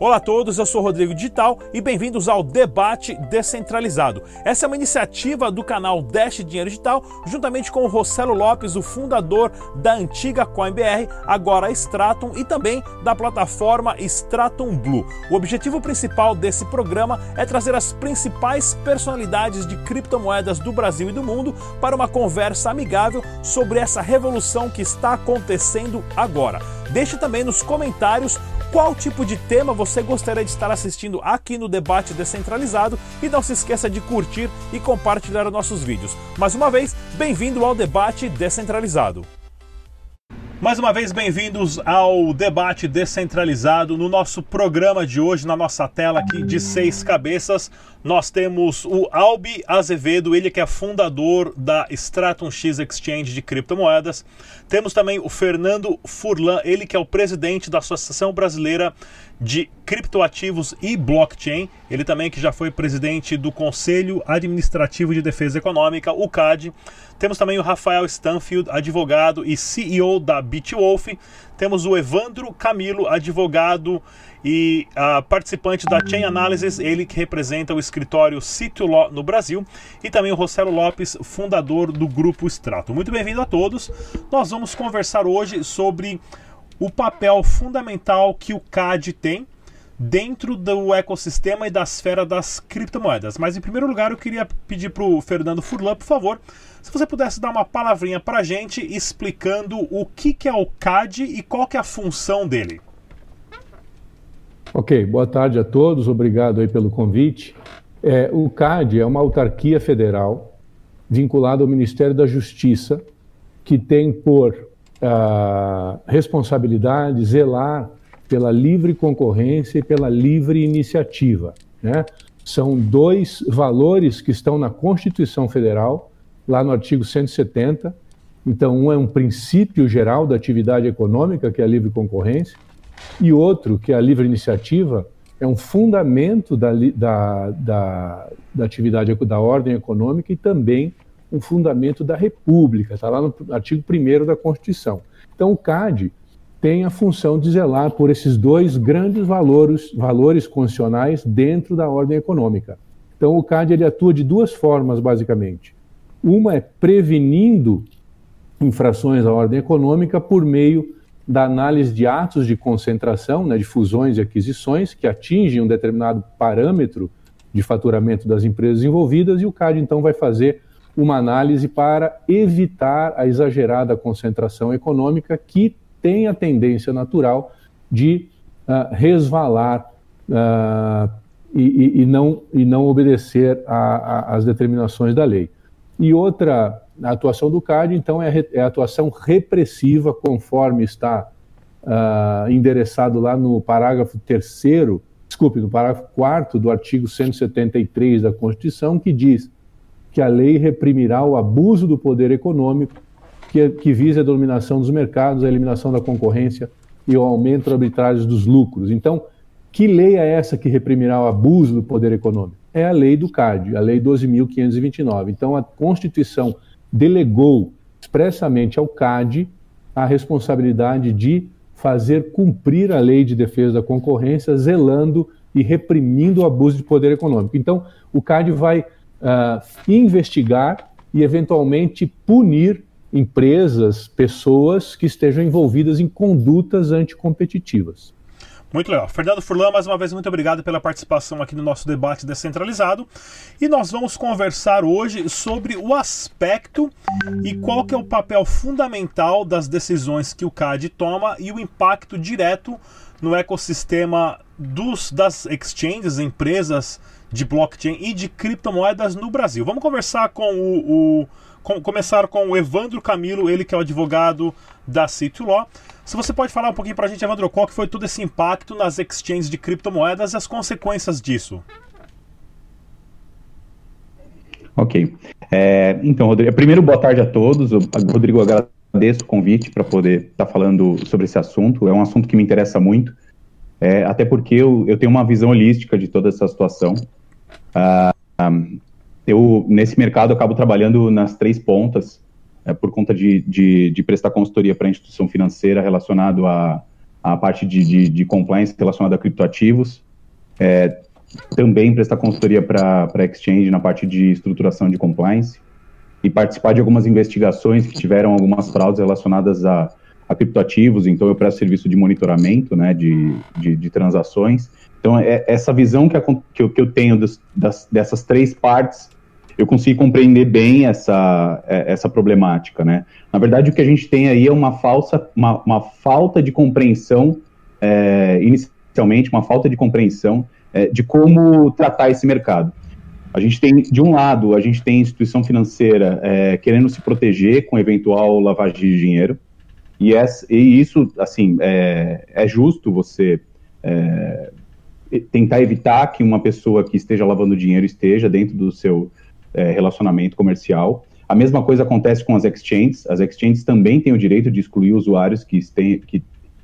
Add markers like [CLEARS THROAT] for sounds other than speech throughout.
Olá a todos, eu sou Rodrigo Digital e bem-vindos ao Debate Descentralizado. Essa é uma iniciativa do canal Dash Dinheiro Digital, juntamente com o Rossello Lopes, o fundador da antiga CoinBR, agora Stratum, e também da plataforma Stratum Blue. O objetivo principal desse programa é trazer as principais personalidades de criptomoedas do Brasil e do mundo para uma conversa amigável sobre essa revolução que está acontecendo agora. Deixe também nos comentários qual tipo de tema você gostaria de estar assistindo aqui no Debate Descentralizado e não se esqueça de curtir e compartilhar os nossos vídeos. Mais uma vez, bem-vindo ao Debate Descentralizado. Mais uma vez, bem-vindos ao debate descentralizado. No nosso programa de hoje, na nossa tela aqui de seis cabeças, nós temos o Albi Azevedo, ele que é fundador da Stratum X Exchange de criptomoedas. Temos também o Fernando Furlan, ele que é o presidente da Associação Brasileira de Criptoativos e Blockchain. Ele também que já foi presidente do Conselho Administrativo de Defesa Econômica, o CAD. Temos também o Rafael Stanfield, advogado e CEO da Bitwolf. Temos o Evandro Camilo, advogado e uh, participante da Chain Analysis, ele que representa o escritório Law no Brasil, e também o Rossello Lopes, fundador do Grupo Strato. Muito bem-vindo a todos. Nós vamos conversar hoje sobre o papel fundamental que o CAD tem dentro do ecossistema e da esfera das criptomoedas. Mas em primeiro lugar, eu queria pedir para o Fernando Furlan, por favor, se você pudesse dar uma palavrinha para a gente explicando o que, que é o CAD e qual que é a função dele. Ok, boa tarde a todos, obrigado aí pelo convite. É, o CAD é uma autarquia federal vinculada ao Ministério da Justiça, que tem por responsabilidade zelar pela livre concorrência e pela livre iniciativa. Né? São dois valores que estão na Constituição Federal, lá no artigo 170. Então, um é um princípio geral da atividade econômica, que é a livre concorrência, e outro, que é a livre iniciativa, é um fundamento da, da, da, da atividade da ordem econômica e também um fundamento da República, está lá no artigo 1 da Constituição. Então, o CAD tem a função de zelar por esses dois grandes valores, valores constitucionais dentro da ordem econômica. Então, o CAD ele atua de duas formas, basicamente. Uma é prevenindo infrações à ordem econômica por meio da análise de atos de concentração, né, de fusões e aquisições, que atingem um determinado parâmetro de faturamento das empresas envolvidas, e o CAD então vai fazer uma análise para evitar a exagerada concentração econômica que tem a tendência natural de uh, resvalar uh, e, e, não, e não obedecer às determinações da lei. E outra atuação do CAD, então, é a, é a atuação repressiva, conforme está uh, endereçado lá no parágrafo 3 desculpe, no parágrafo 4 do artigo 173 da Constituição, que diz que a lei reprimirá o abuso do poder econômico que, que visa a dominação dos mercados, a eliminação da concorrência e o aumento arbitrário dos lucros. Então, que lei é essa que reprimirá o abuso do poder econômico? É a lei do CAD, a lei 12.529. Então, a Constituição delegou expressamente ao CAD a responsabilidade de fazer cumprir a lei de defesa da concorrência, zelando e reprimindo o abuso de poder econômico. Então, o CAD vai uh, investigar e, eventualmente, punir empresas, pessoas que estejam envolvidas em condutas anticompetitivas. Muito legal. Fernando Furlan, mais uma vez, muito obrigado pela participação aqui no nosso debate descentralizado. E nós vamos conversar hoje sobre o aspecto e qual que é o papel fundamental das decisões que o CAD toma e o impacto direto no ecossistema dos, das exchanges, empresas de blockchain e de criptomoedas no Brasil. Vamos conversar com o, o com, começar com o Evandro Camilo, ele que é o advogado da City Law. Se você pode falar um pouquinho para a gente, Evandro, qual que foi todo esse impacto nas exchanges de criptomoedas e as consequências disso? Ok. É, então, Rodrigo, primeiro, boa tarde a todos. Rodrigo, agradeço o convite para poder estar tá falando sobre esse assunto. É um assunto que me interessa muito, é, até porque eu, eu tenho uma visão holística de toda essa situação. Ah, eu, nesse mercado, acabo trabalhando nas três pontas, é, por conta de, de, de prestar consultoria para instituição financeira relacionado a, a parte de, de, de compliance relacionada a criptoativos, é, também prestar consultoria para Exchange na parte de estruturação de compliance e participar de algumas investigações que tiveram algumas fraudes relacionadas a, a criptoativos, então eu presto serviço de monitoramento né, de, de, de transações. Então, é, essa visão que, a, que, eu, que eu tenho das, das, dessas três partes, eu consigo compreender bem essa, é, essa problemática. Né? Na verdade, o que a gente tem aí é uma, falsa, uma, uma falta de compreensão, é, inicialmente, uma falta de compreensão é, de como tratar esse mercado. A gente tem, de um lado, a gente tem instituição financeira é, querendo se proteger com eventual lavagem de dinheiro, e, essa, e isso, assim, é, é justo você é, tentar evitar que uma pessoa que esteja lavando dinheiro esteja dentro do seu é, relacionamento comercial. A mesma coisa acontece com as exchanges. As exchanges também têm o direito de excluir usuários que, que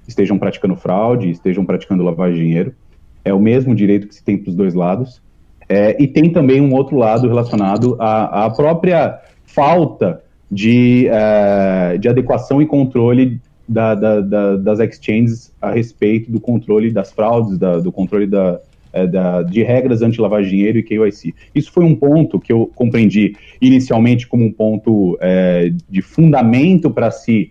estejam praticando fraude, estejam praticando de dinheiro. É o mesmo direito que se tem para os dois lados. É, e tem também um outro lado relacionado à própria falta de, uh, de adequação e controle da, da, da, das exchanges a respeito do controle das fraudes, do controle da, uh, de regras anti-lavagem de dinheiro e KYC. Isso foi um ponto que eu compreendi inicialmente como um ponto uh, de fundamento para se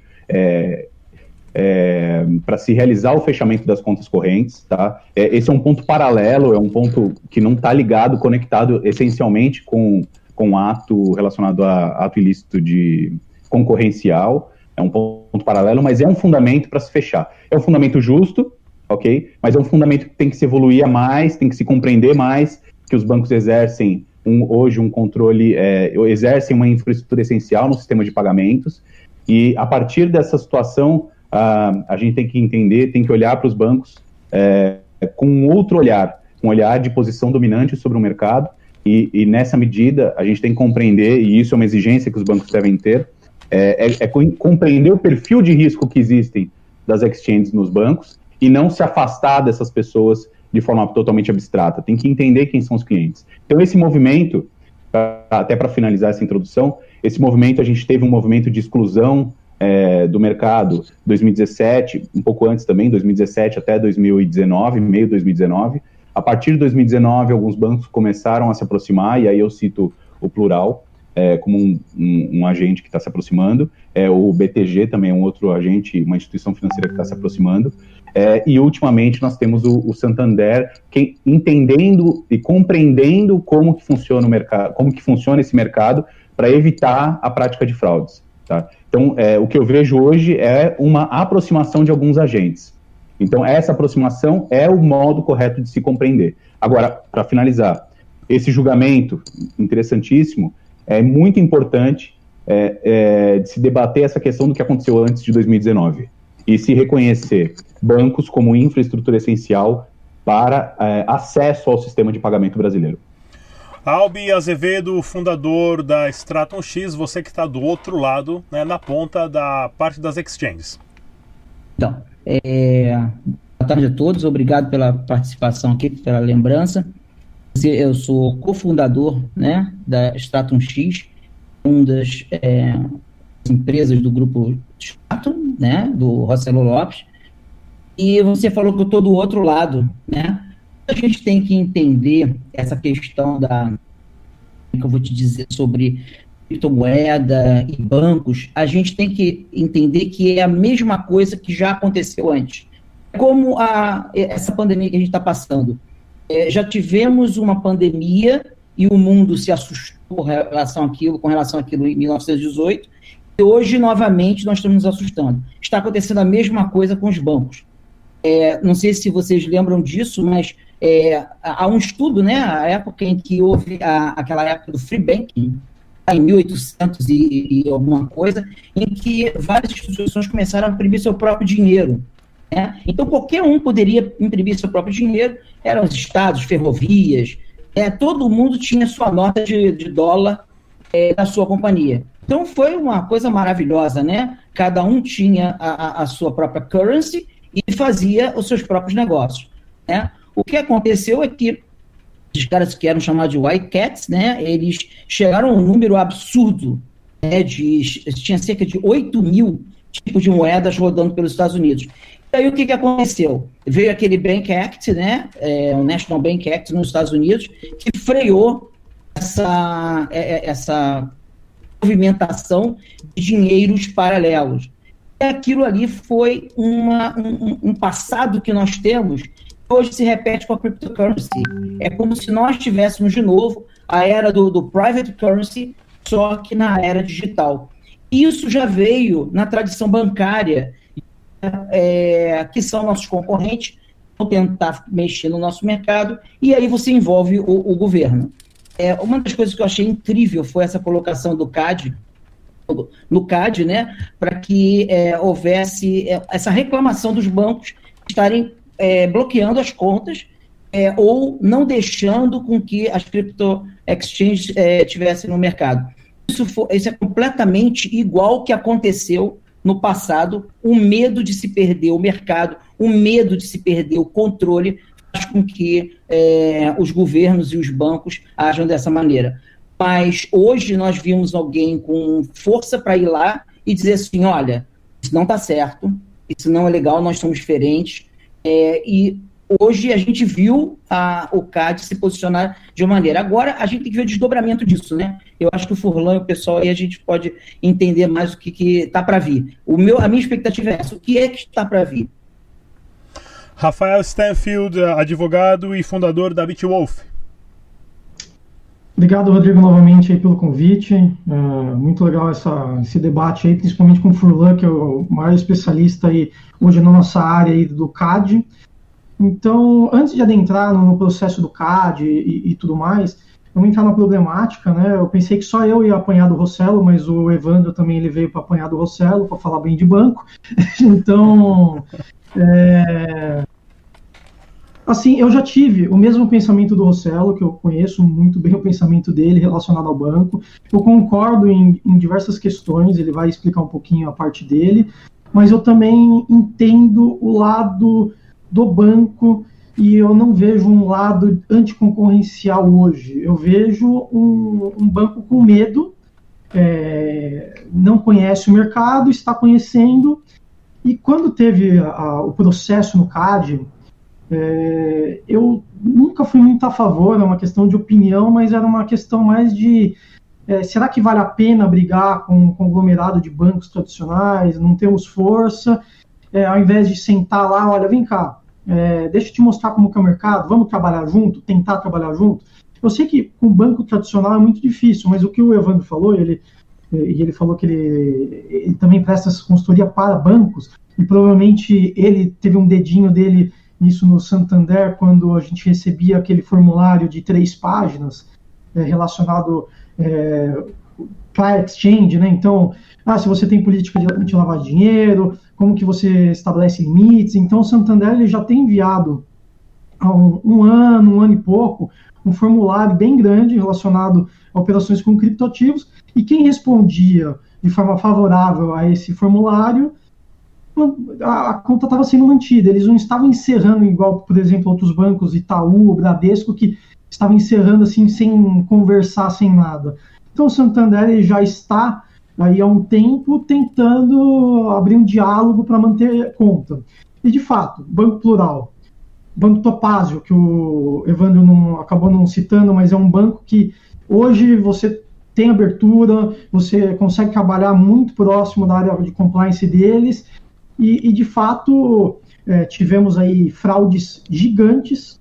é, para se realizar o fechamento das contas correntes, tá? É, esse é um ponto paralelo, é um ponto que não está ligado, conectado essencialmente com, com ato relacionado a ato ilícito de concorrencial, é um ponto paralelo, mas é um fundamento para se fechar. É um fundamento justo, ok? Mas é um fundamento que tem que se evoluir a mais, tem que se compreender mais, que os bancos exercem um, hoje um controle, é, exercem uma infraestrutura essencial no sistema de pagamentos, e a partir dessa situação, a, a gente tem que entender, tem que olhar para os bancos é, com outro olhar, um olhar de posição dominante sobre o mercado, e, e, nessa medida a gente tem que compreender, e isso é uma exigência que os bancos devem ter, é, é, é compreender o perfil de risco que existem das exchanges nos bancos e não se afastar dessas pessoas de forma totalmente abstrata. Tem que entender quem são os clientes. Então, esse movimento, até para finalizar essa introdução, esse movimento, a gente teve um movimento de exclusão é, do mercado 2017, um pouco antes também, 2017 até 2019, meio de 2019. A partir de 2019, alguns bancos começaram a se aproximar, e aí eu cito o plural, é, como um, um, um, agente que está se aproximando, é, o BTG também é um outro agente, uma instituição financeira que está se aproximando, é, e ultimamente nós temos o, o Santander que, entendendo e compreendendo como que funciona o mercado, como que funciona esse mercado para evitar a prática de fraudes. Tá? Então, é, o que eu vejo hoje é uma aproximação de alguns agentes. Então, essa aproximação é o modo correto de se compreender. Agora, para finalizar, esse julgamento interessantíssimo é muito importante é, é, de se debater essa questão do que aconteceu antes de 2019 e se reconhecer bancos como infraestrutura essencial para é, acesso ao sistema de pagamento brasileiro. Albi Azevedo, fundador da Straton X, você que está do outro lado, né, na ponta da parte das exchanges. Então, é... boa tarde a todos, obrigado pela participação aqui, pela lembrança. Eu sou cofundador né, da Straton X, uma das é, empresas do grupo Straton, né, do Rossello Lopes, e você falou que eu estou do outro lado, né? a gente tem que entender essa questão da que eu vou te dizer sobre criptomoeda e bancos, a gente tem que entender que é a mesma coisa que já aconteceu antes. Como a, essa pandemia que a gente está passando. É, já tivemos uma pandemia e o mundo se assustou com relação àquilo, com relação àquilo em 1918, e hoje, novamente, nós estamos nos assustando. Está acontecendo a mesma coisa com os bancos. É, não sei se vocês lembram disso, mas é, há um estudo, né, a época em que houve a, aquela época do free banking, em 1800 e, e, alguma coisa, em que várias instituições começaram a imprimir seu próprio dinheiro. Né? Então, qualquer um poderia imprimir seu próprio dinheiro, eram os estados, ferrovias, é, todo mundo tinha sua nota de, de dólar é, na sua companhia. Então, foi uma coisa maravilhosa, né? Cada um tinha a, a sua própria currency e fazia os seus próprios negócios. Né? O que aconteceu é que os caras que eram chamados de white cats, né, eles chegaram a um número absurdo, né, de, tinha cerca de 8 mil tipos de moedas rodando pelos Estados Unidos. E aí o que, que aconteceu? Veio aquele Bank Act, né, é, o National Bank Act nos Estados Unidos, que freou essa, é, é, essa movimentação de dinheiros paralelos. E aquilo ali foi uma, um, um passado que nós temos hoje se repete com a cryptocurrency. É como se nós tivéssemos de novo a era do, do private currency, só que na era digital. Isso já veio na tradição bancária, é, que são nossos concorrentes, vão tentar mexer no nosso mercado, e aí você envolve o, o governo. É, uma das coisas que eu achei incrível foi essa colocação do CAD, no CAD, né, para que é, houvesse é, essa reclamação dos bancos estarem é, bloqueando as contas é, ou não deixando com que as cripto exchanges é, tivessem no mercado. Isso, for, isso é completamente igual que aconteceu no passado. O medo de se perder o mercado, o medo de se perder o controle, faz com que é, os governos e os bancos ajam dessa maneira. Mas hoje nós vimos alguém com força para ir lá e dizer assim: olha, isso não está certo, isso não é legal, nós somos diferentes, é, e hoje a gente viu a, o CAD se posicionar de uma maneira. Agora a gente tem que ver o desdobramento disso, né? Eu acho que o Furlan e o pessoal aí a gente pode entender mais o que está para vir. O meu, a minha expectativa é essa: o que é que está para vir? Rafael Stanfield, advogado e fundador da BitWolf. Obrigado, Rodrigo, novamente aí pelo convite. Uh, muito legal essa, esse debate aí, principalmente com o Furlan, que é o maior especialista aí hoje na nossa área aí do CAD. Então, antes de adentrar no, no processo do CAD e, e, tudo mais, vamos entrar na problemática, né? Eu pensei que só eu ia apanhar do Rossello, mas o Evandro também ele veio para apanhar do Rossello, para falar bem de banco. [LAUGHS] então, é, Assim, eu já tive o mesmo pensamento do Rossello, que eu conheço muito bem o pensamento dele relacionado ao banco. Eu concordo em, em diversas questões, ele vai explicar um pouquinho a parte dele, mas eu também entendo o lado do banco e eu não vejo um lado anticoncorrencial hoje. Eu vejo um, um banco com medo, é, não conhece o mercado, está conhecendo, e quando teve a, o processo no CAD, é, eu nunca fui muito a favor, é uma questão de opinião, mas era uma questão mais de é, será que vale a pena brigar com um conglomerado de bancos tradicionais? Não temos força, é, ao invés de sentar lá, olha, vem cá, é, deixa eu te mostrar como que é o mercado, vamos trabalhar junto, tentar trabalhar junto. Eu sei que com banco tradicional é muito difícil, mas o que o Evandro falou, ele e ele falou que ele, ele também presta consultoria para bancos, e provavelmente ele teve um dedinho dele isso no Santander, quando a gente recebia aquele formulário de três páginas é, relacionado é, para exchange, né? Então, ah, se você tem política de, de lavar dinheiro, como que você estabelece limites. Então, o Santander ele já tem enviado há um, um ano, um ano e pouco, um formulário bem grande relacionado a operações com criptoativos, e quem respondia de forma favorável a esse formulário a, conta estava sendo mantida, eles não estavam encerrando igual, por exemplo, outros bancos, Itaú, Bradesco, que estavam encerrando assim sem conversar, sem nada. Então o Santander já está aí há um tempo tentando abrir um diálogo para manter conta. E de fato, Banco Plural, Banco Topázio, que o Evandro não, acabou não citando, mas é um banco que hoje você tem abertura, você consegue trabalhar muito próximo da área de compliance deles e, e de fato, é, tivemos aí fraudes gigantes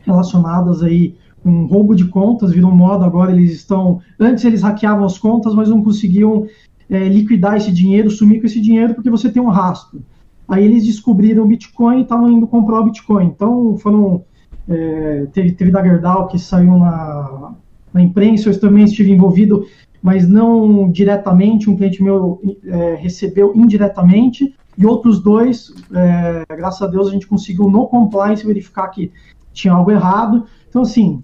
relacionadas aí com roubo de contas, virou moda agora, eles estão... Antes eles hackeavam as contas, mas não conseguiam é, liquidar esse dinheiro, sumir com esse dinheiro, porque você tem um rastro. Aí eles descobriram o Bitcoin e estavam indo comprar o Bitcoin. Então foram... É, teve, teve da Gerdau que saiu na, na imprensa, eu também estive envolvido, mas não diretamente, um cliente meu é, recebeu indiretamente, e outros dois, é, graças a Deus, a gente conseguiu no compliance verificar que tinha algo errado. Então, assim,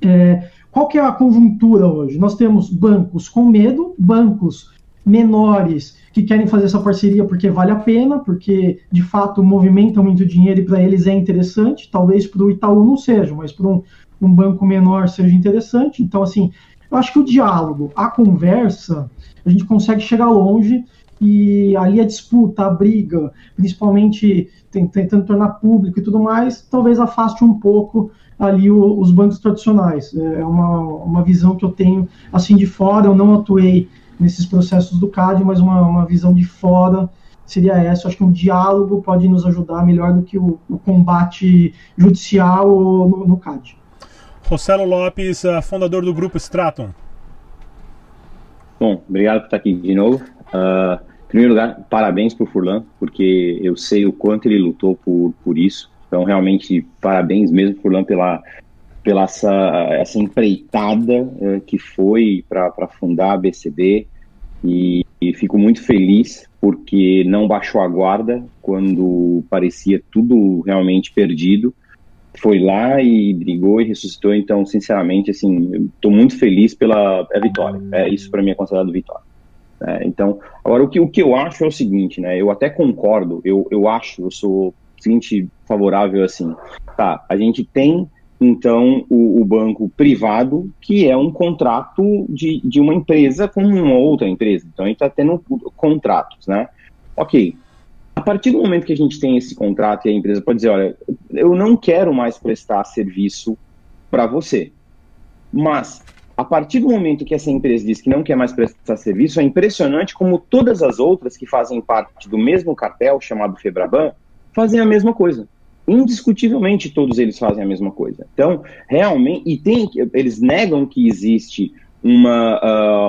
é, qual que é a conjuntura hoje? Nós temos bancos com medo, bancos menores que querem fazer essa parceria porque vale a pena, porque de fato movimentam muito dinheiro e para eles é interessante. Talvez para o Itaú não seja, mas para um, um banco menor seja interessante. Então, assim, eu acho que o diálogo, a conversa, a gente consegue chegar longe e ali a disputa, a briga, principalmente tentando tornar público e tudo mais, talvez afaste um pouco ali o, os bancos tradicionais. É, é uma, uma visão que eu tenho assim de fora, eu não atuei nesses processos do CAD, mas uma, uma visão de fora seria essa. Eu acho que um diálogo pode nos ajudar melhor do que o, o combate judicial no, no CAD. Rossello Lopes, fundador do grupo Stratum. Bom, obrigado por estar aqui de novo. Uh, em primeiro lugar, parabéns para o Furlan, porque eu sei o quanto ele lutou por, por isso. Então, realmente, parabéns mesmo, Furlan, pela, pela essa, essa empreitada uh, que foi para fundar a BCB. E, e, fico muito feliz porque não baixou a guarda quando parecia tudo realmente perdido. Foi lá e brigou e ressuscitou. Então, sinceramente, assim, estou muito feliz pela vitória. É, isso para mim é considerado vitória. É, então, agora o que, o que eu acho é o seguinte, né? Eu até concordo, eu, eu acho, eu sou seguinte favorável assim. Tá, a gente tem então o, o, banco privado, que é um contrato de, de uma empresa com uma outra empresa. Então a gente está tendo contratos, né? Ok. A partir do momento que a gente tem esse contrato e a empresa pode dizer, olha, eu não quero mais prestar serviço para você, mas a partir do momento que essa empresa diz que não quer mais prestar serviço, é impressionante como todas as outras que fazem parte do mesmo cartel chamado Febraban fazem a mesma coisa. Indiscutivelmente todos eles fazem a mesma coisa. Então, realmente, e tem, eles negam que existe uma,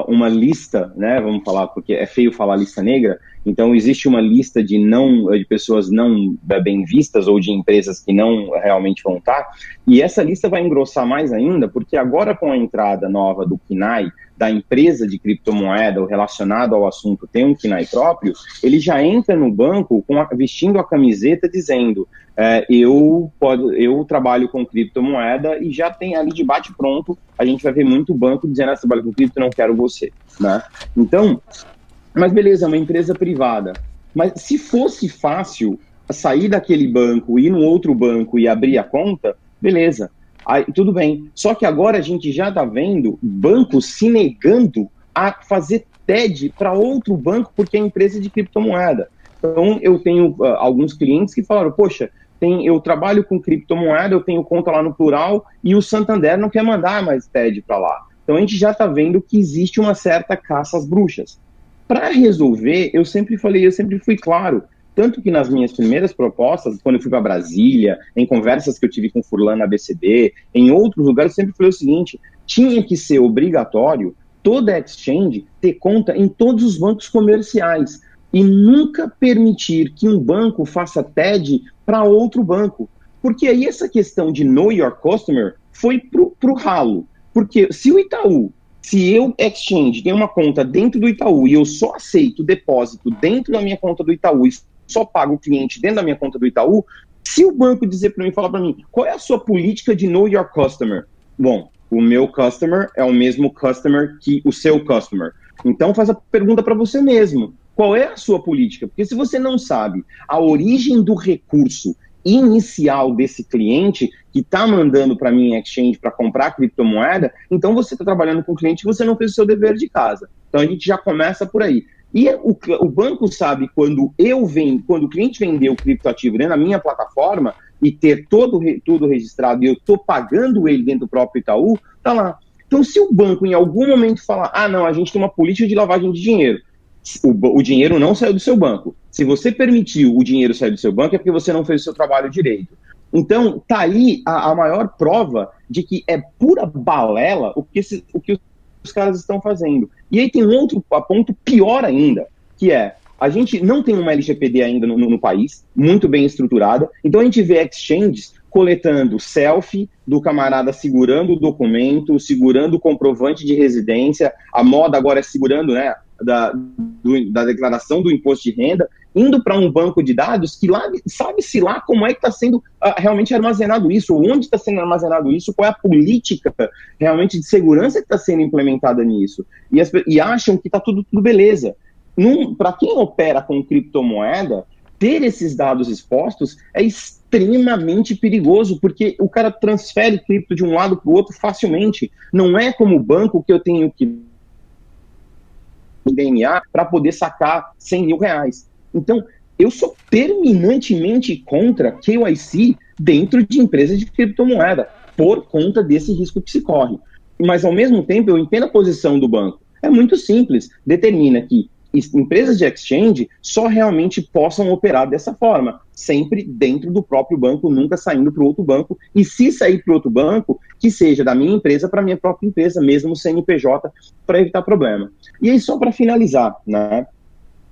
uh, uma lista, né? Vamos falar, porque é feio falar lista negra. Então existe uma lista de não de pessoas não bem vistas ou de empresas que não realmente vão estar. E essa lista vai engrossar mais ainda, porque agora com a entrada nova do KINAI, da empresa de criptomoeda ou relacionado ao assunto tem um KINAI próprio, ele já entra no banco com a, vestindo a camiseta dizendo é, eu, pode, eu trabalho com criptomoeda e já tem ali de bate pronto, a gente vai ver muito banco dizendo, ah, trabalho com cripto, não quero você, né? Então, mas beleza, é uma empresa privada. Mas se fosse fácil sair daquele banco, ir no outro banco e abrir a conta, beleza. Aí, tudo bem. Só que agora a gente já está vendo bancos se negando a fazer TED para outro banco porque é empresa de criptomoeda. Então, eu tenho uh, alguns clientes que falaram: Poxa, tem, eu trabalho com criptomoeda, eu tenho conta lá no plural e o Santander não quer mandar mais TED para lá. Então, a gente já está vendo que existe uma certa caça às bruxas. Para resolver, eu sempre falei, eu sempre fui claro. Tanto que nas minhas primeiras propostas, quando eu fui para Brasília, em conversas que eu tive com Furlan na BCD, em outros lugares, eu sempre falei o seguinte: tinha que ser obrigatório toda exchange ter conta em todos os bancos comerciais e nunca permitir que um banco faça TED para outro banco. Porque aí essa questão de know your customer foi para o ralo. Porque se o Itaú, se eu, exchange, tenho uma conta dentro do Itaú e eu só aceito depósito dentro da minha conta do Itaú e só pago o cliente dentro da minha conta do Itaú, se o banco dizer para mim, falar para mim, qual é a sua política de know your customer? Bom, o meu customer é o mesmo customer que o seu customer. Então faz a pergunta para você mesmo. Qual é a sua política? Porque se você não sabe a origem do recurso inicial desse cliente que está mandando para mim em exchange para comprar criptomoeda, então você está trabalhando com um cliente que você não fez o seu dever de casa. Então a gente já começa por aí. E o, o banco sabe quando eu vendo, quando o cliente vendeu o criptoativo dentro da minha plataforma e ter todo, tudo registrado e eu estou pagando ele dentro do próprio Itaú, tá lá. Então, se o banco em algum momento falar, ah, não, a gente tem uma política de lavagem de dinheiro, o, o dinheiro não saiu do seu banco. Se você permitiu o dinheiro sair do seu banco, é porque você não fez o seu trabalho direito. Então, tá aí a, a maior prova de que é pura balela o que, o que os caras estão fazendo. E aí tem um outro ponto pior ainda, que é a gente não tem uma LGPD ainda no, no, no, país, muito bem estruturada, então a gente vê exchanges coletando selfie do camarada segurando o documento, segurando o comprovante de residência, a moda agora é segurando né, da, do, da declaração do imposto de renda, indo para um banco de dados que lá sabe-se lá como é que está sendo uh, realmente armazenado isso, onde está sendo armazenado isso, qual é a política realmente de segurança que está sendo implementada nisso. E, as, e acham que está tudo, tudo beleza. Para quem opera com criptomoeda, ter esses dados expostos é extremamente perigoso, porque o cara transfere cripto de um lado para o outro facilmente. Não é como o banco que eu tenho que DMA para poder sacar 100 mil reais. Então, eu sou terminantemente contra KYC dentro de empresas de criptomoeda, por conta desse risco que se corre. Mas, ao mesmo tempo, eu entendo a posição do banco. É muito simples. Determina que empresas de exchange só realmente possam operar dessa forma, sempre dentro do próprio banco, nunca saindo para outro banco. E se sair para outro banco, que seja da minha empresa para minha própria empresa, mesmo CNPJ, para evitar problema. E aí, só para finalizar, né?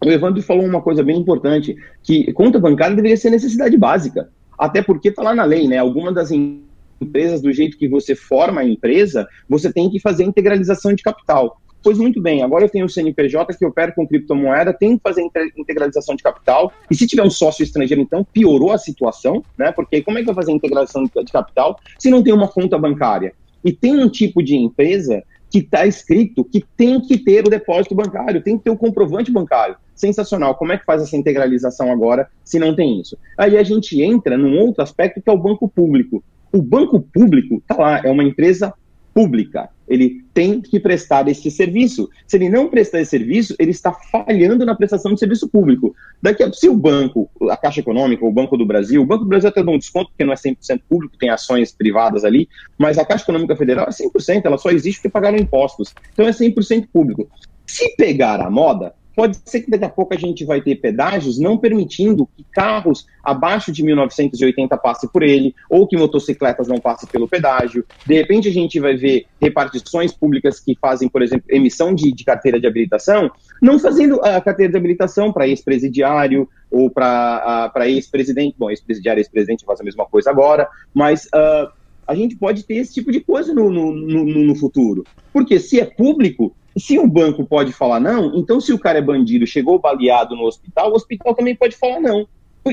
O Evandro falou uma coisa bem importante, que conta bancária deveria ser necessidade básica, até porque está lá na lei, né? Alguma das empresas, do jeito que você forma a empresa, você tem que fazer integralização de capital. Pois muito bem, agora eu tenho o CNPJ que opera com criptomoeda, tenho que fazer integralização de capital, e se tiver um sócio estrangeiro, então piorou a situação, né? Porque como é que vai fazer integração de capital se não tem uma conta bancária? E tem um tipo de empresa que está escrito que tem que ter o depósito bancário, tem que ter o comprovante bancário. Sensacional. Como é que faz essa integralização agora se não tem isso? Aí a gente entra num outro aspecto que é o banco público. O banco público está lá, é uma empresa pública. Ele tem que prestar esse serviço. Se ele não prestar esse serviço, ele está falhando na prestação de serviço público. Daqui a se o banco, a Caixa Econômica, o Banco do Brasil, o Banco do Brasil até dá um desconto porque não é 100% público, tem ações privadas ali, mas a Caixa Econômica Federal é 100%, ela só existe porque pagaram impostos. Então é 100% público. Se pegar a moda, Pode ser que daqui a pouco a gente vai ter pedágios não permitindo que carros abaixo de 1980 passem por ele, ou que motocicletas não passem pelo pedágio. De repente a gente vai ver repartições públicas que fazem, por exemplo, emissão de, de carteira de habilitação, não fazendo a carteira de habilitação para ex-presidiário ou para ex-presidente. Bom, ex-presidiário e ex-presidente faz a mesma coisa agora, mas uh, a gente pode ter esse tipo de coisa no, no, no, no futuro. Porque se é público, se o banco pode falar não, então se o cara é bandido, chegou baleado no hospital, o hospital também pode falar não.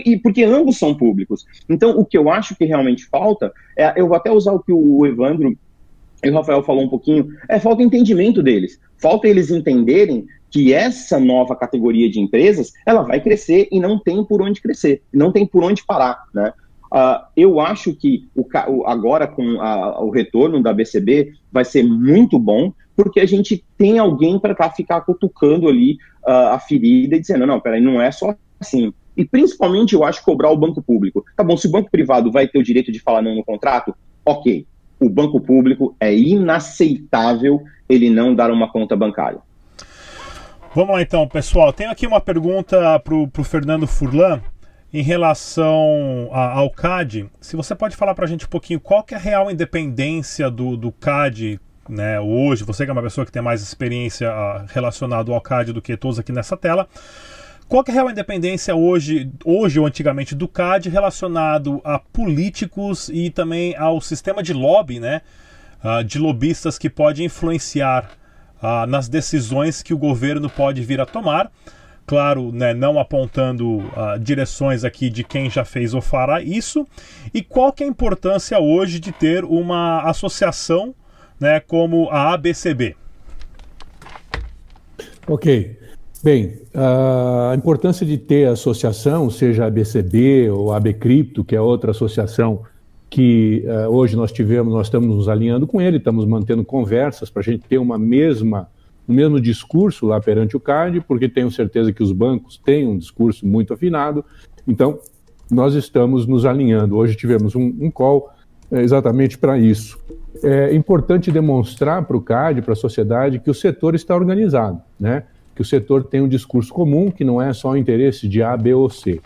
E porque ambos são públicos. Então, o que eu acho que realmente falta, é, eu vou até usar o que o Evandro e o Rafael falou um pouquinho, é falta entendimento deles. Falta eles entenderem que essa nova categoria de empresas, ela vai crescer e não tem por onde crescer, não tem por onde parar, né? Uh, eu acho que o, agora com a, o retorno da BCB vai ser muito bom, porque a gente tem alguém para tá, ficar cutucando ali uh, a ferida e dizendo, não, peraí, não é só assim. E principalmente eu acho cobrar o banco público. Tá bom, se o banco privado vai ter o direito de falar não no contrato, ok. O banco público é inaceitável ele não dar uma conta bancária. Vamos lá então, pessoal. Tenho aqui uma pergunta para o Fernando Furlan em relação a, ao CAD. Se você pode falar para a gente um pouquinho qual que é a real independência do, do CAD né, hoje, você que é uma pessoa que tem mais experiência uh, relacionada ao CAD do que todos aqui nessa tela, qual é a real independência hoje, hoje ou antigamente do CAD relacionado a políticos e também ao sistema de lobby, né, uh, de lobistas que pode influenciar uh, nas decisões que o governo pode vir a tomar? Claro, né, não apontando uh, direções aqui de quem já fez ou fará isso. E qual que é a importância hoje de ter uma associação né, como a ABCB? Ok. Bem, a importância de ter associação, seja a ABCB ou a ABCripto, que é outra associação que uh, hoje nós tivemos, nós estamos nos alinhando com ele, estamos mantendo conversas para a gente ter uma mesma, o um mesmo discurso lá perante o CAD, porque tenho certeza que os bancos têm um discurso muito afinado. Então, nós estamos nos alinhando. Hoje tivemos um, um call é, exatamente para isso é importante demonstrar para o CAD, para a sociedade, que o setor está organizado, né? que o setor tem um discurso comum, que não é só o interesse de A, B ou C.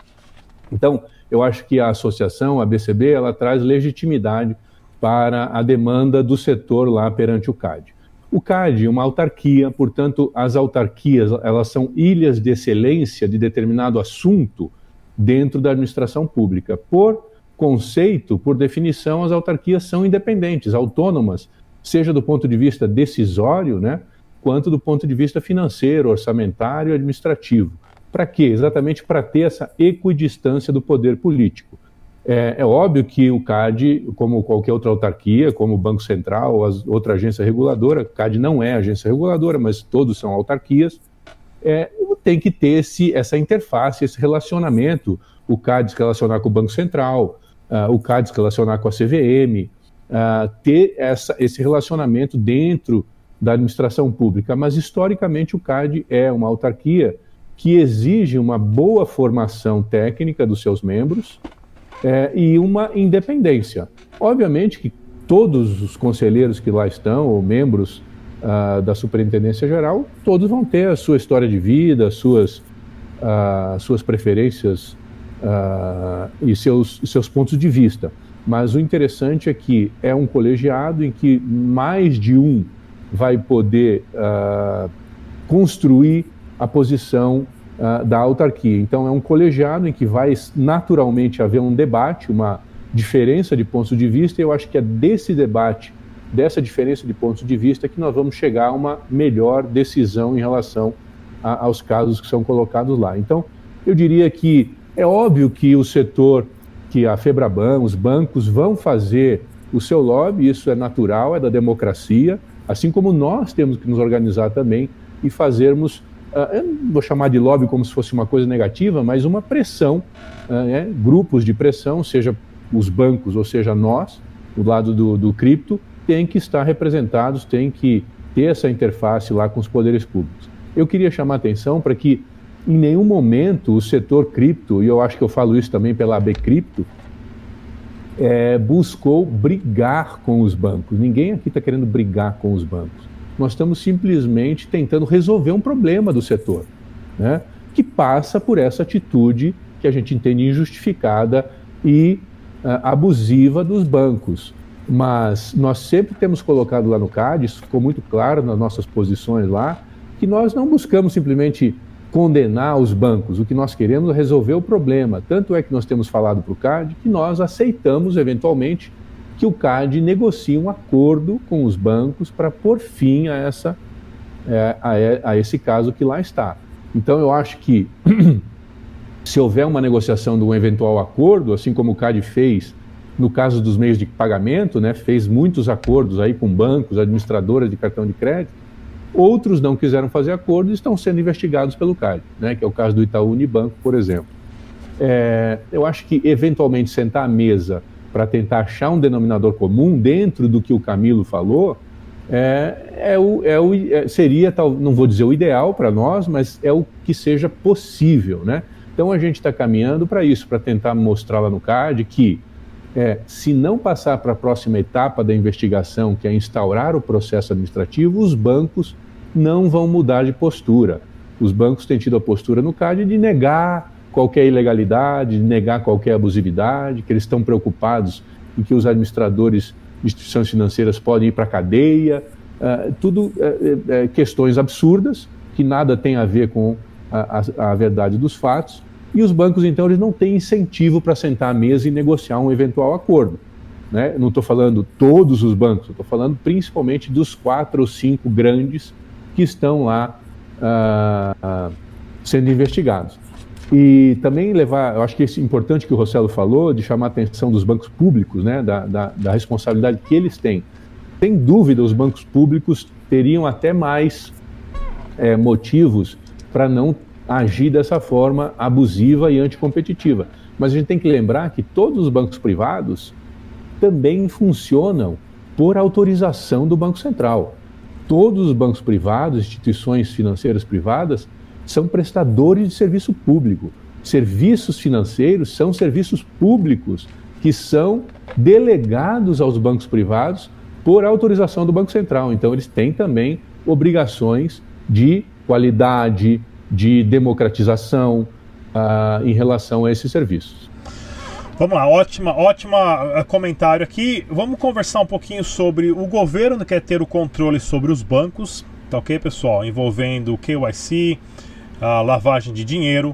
Então, eu acho que a associação, a BCB, ela traz legitimidade para a demanda do setor lá perante o CAD. O CAD é uma autarquia, portanto, as autarquias elas são ilhas de excelência de determinado assunto dentro da administração pública, por conceito, por definição, as autarquias são independentes, autônomas, seja do ponto de vista decisório, né, quanto do ponto de vista financeiro, orçamentário administrativo. Para quê? Exatamente para ter essa equidistância do poder político. É, é, óbvio que o CAD, como qualquer outra autarquia, como o Banco Central ou as, outra agência reguladora, CAD não é agência reguladora, mas todos são autarquias, é, tem que ter esse, essa interface, esse relacionamento, o CAD se relacionar com o Banco Central, uh, o se relacionar com a CVM, uh, ter essa, esse relacionamento dentro da administração pública, mas historicamente o CAD é uma autarquia que exige uma boa formação técnica dos seus membros é, e uma independência. Obviamente que todos os conselheiros que lá estão, ou membros uh, da Superintendência Geral, todos vão ter a sua história de vida, suas, uh, suas preferências uh, e seus, seus pontos de vista. Mas o interessante é que é um colegiado em que mais de um vai poder construir a posição da autarquia. Então, é um colegiado em que vai naturalmente haver um debate, uma diferença de pontos de vista, e eu acho que é desse debate, dessa diferença de pontos de vista, que nós vamos chegar a uma melhor decisão em relação a, aos casos que são colocados lá. Então, eu diria que é óbvio que o setor, que a Febraban, os bancos vão fazer o seu lobby, isso é natural, é da democracia, assim como nós temos que nos organizar também e fazermos Uh, eu não vou chamar de lobby como se fosse uma coisa negativa, mas uma pressão, uh, né? grupos de pressão, seja os bancos, ou seja, nós, do lado do, do cripto, tem que estar representados, tem que ter essa interface lá com os poderes públicos. Eu queria chamar a atenção para que em nenhum momento o setor cripto, e eu acho que eu falo isso também pela AB Cripto, é, buscou brigar com os bancos. Ninguém aqui está querendo brigar com os bancos. Nós estamos simplesmente tentando resolver um problema do setor, né, que passa por essa atitude que a gente entende injustificada e uh, abusiva dos bancos. Mas nós sempre temos colocado lá no CAD, isso ficou muito claro nas nossas posições lá, que nós não buscamos simplesmente condenar os bancos, o que nós queremos é resolver o problema. Tanto é que nós temos falado para o CAD que nós aceitamos, eventualmente, que o CAD negocie um acordo com os bancos para pôr fim a, essa, é, a, a esse caso que lá está. Então, eu acho que [CLEARS THROAT] se houver uma negociação de um eventual acordo, assim como o CAD fez no caso dos meios de pagamento, né, fez muitos acordos aí com bancos, administradoras de cartão de crédito, outros não quiseram fazer acordo e estão sendo investigados pelo CAD, né, que é o caso do Itaú Unibanco, por exemplo. É, eu acho que, eventualmente, sentar à mesa para tentar achar um denominador comum dentro do que o Camilo falou, é, é o, é o, é, seria, tal, não vou dizer o ideal para nós, mas é o que seja possível, né? Então a gente está caminhando para isso, para tentar mostrar lá no CAD que é, se não passar para a próxima etapa da investigação, que é instaurar o processo administrativo, os bancos não vão mudar de postura. Os bancos têm tido a postura no CAD de negar qualquer ilegalidade, de negar qualquer abusividade, que eles estão preocupados em que os administradores de instituições financeiras podem ir para a cadeia, uh, tudo uh, uh, questões absurdas que nada tem a ver com a, a, a verdade dos fatos e os bancos, então, eles não têm incentivo para sentar à mesa e negociar um eventual acordo. Né? Não estou falando todos os bancos, estou falando principalmente dos quatro ou cinco grandes que estão lá uh, sendo investigados. E também levar, eu acho que é importante que o Rossello falou, de chamar a atenção dos bancos públicos, né, da, da, da responsabilidade que eles têm. Sem dúvida, os bancos públicos teriam até mais é, motivos para não agir dessa forma abusiva e anticompetitiva. Mas a gente tem que lembrar que todos os bancos privados também funcionam por autorização do Banco Central. Todos os bancos privados, instituições financeiras privadas, são prestadores de serviço público. Serviços financeiros são serviços públicos que são delegados aos bancos privados por autorização do Banco Central. Então, eles têm também obrigações de qualidade, de democratização uh, em relação a esses serviços. Vamos lá, ótima, ótima ah, comentário aqui. Vamos conversar um pouquinho sobre o governo quer ter o controle sobre os bancos, tá ok, pessoal? Envolvendo KYC, a lavagem de dinheiro.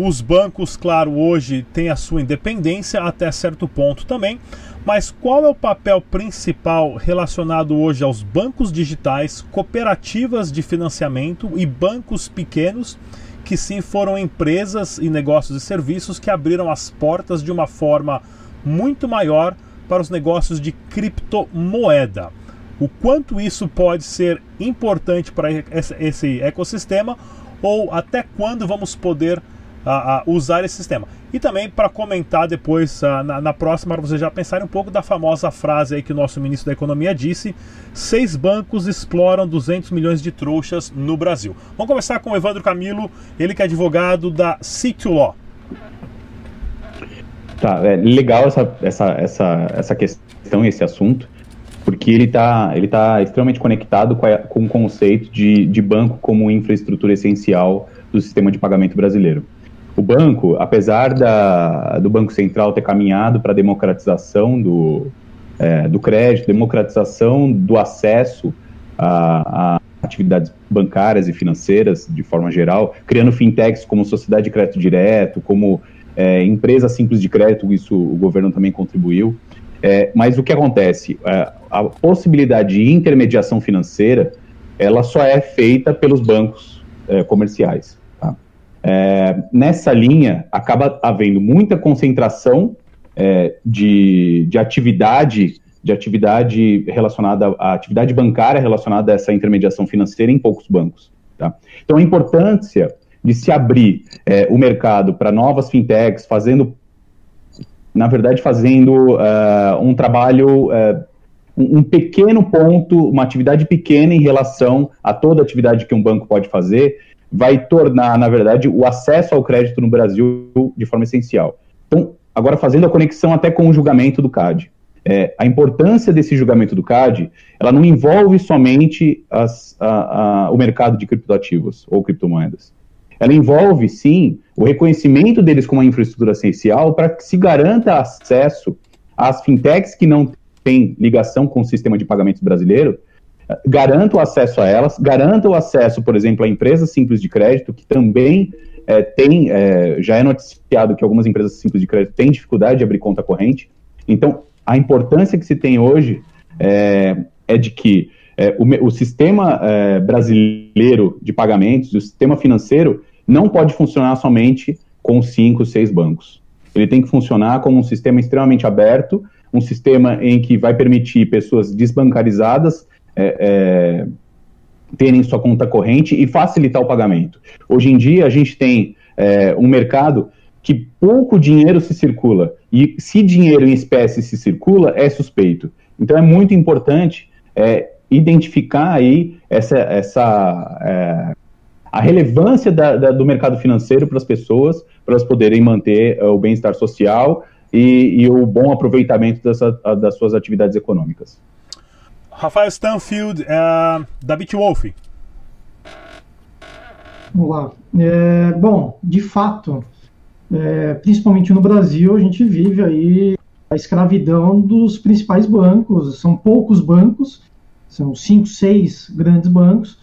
Os bancos, claro, hoje têm a sua independência até certo ponto também, mas qual é o papel principal relacionado hoje aos bancos digitais, cooperativas de financiamento e bancos pequenos, que sim foram empresas e negócios e serviços que abriram as portas de uma forma muito maior para os negócios de criptomoeda? O quanto isso pode ser importante para esse ecossistema ou até quando vamos poder a, a usar esse sistema. E também para comentar depois, uh, na, na, próxima, para vocês já pensarem um pouco da famosa frase aí que o nosso ministro da Economia disse: seis bancos exploram 200 milhões de trouxas no Brasil. Vamos começar com o Evandro Camilo, ele que é advogado da City Law. Tá, é legal essa, essa, essa, essa questão, esse assunto, porque ele está ele tá extremamente conectado com, a, com o conceito de, de banco como infraestrutura essencial do sistema de pagamento brasileiro. O banco, apesar da, do Banco Central ter caminhado para a democratização do, é, do crédito, democratização do acesso a, a, atividades bancárias e financeiras de forma geral, criando fintechs como Sociedade de Crédito Direto, como é, empresa simples de crédito, isso o governo também contribuiu. É, mas o que acontece? É, a possibilidade de intermediação financeira, ela só é feita pelos bancos é, comerciais. É, nessa linha, acaba havendo muita concentração é, de, de atividade de atividade relacionada à atividade bancária relacionada a essa intermediação financeira em poucos bancos. Tá? Então, a importância de se abrir é, o mercado para novas fintechs, fazendo, na verdade, fazendo uh, um trabalho, uh, um pequeno ponto, uma atividade pequena em relação a toda atividade que um banco pode fazer, vai tornar, na verdade, o acesso ao crédito no Brasil de forma essencial. Então, agora fazendo a conexão até com o julgamento do CAD. É, a importância desse julgamento do CAD, ela não envolve somente as, a, a, o mercado de criptoativos ou criptomoedas ela envolve, sim, o reconhecimento deles como uma infraestrutura essencial para que se garanta acesso às fintechs que não têm ligação com o sistema de pagamentos brasileiro, garanta o acesso a elas, garanta o acesso, por exemplo, a empresas simples de crédito, que também é, tem, é, já é noticiado que algumas empresas simples de crédito têm dificuldade de abrir conta corrente. Então, a importância que se tem hoje é, é de que é, o, o, sistema é, brasileiro de pagamentos, o sistema financeiro, não pode funcionar somente com cinco, seis bancos. Ele tem que funcionar como um sistema extremamente aberto, um sistema em que vai permitir pessoas desbancarizadas é, é, terem sua conta corrente e facilitar o pagamento. Hoje em dia, a gente tem é, um mercado que pouco dinheiro se circula, e se dinheiro em espécie se circula, é suspeito. Então, é muito importante é, identificar aí essa, essa é, a relevância da, da, do mercado financeiro para as pessoas, para elas poderem manter uh, o bem-estar social e, e, o bom aproveitamento dessa, das suas atividades econômicas. Rafael Stanfield, uh, da Bitwolf. Vamos lá. É, bom, de fato, é, principalmente no Brasil, a gente vive aí a escravidão dos principais bancos. São poucos bancos, são cinco, seis grandes bancos,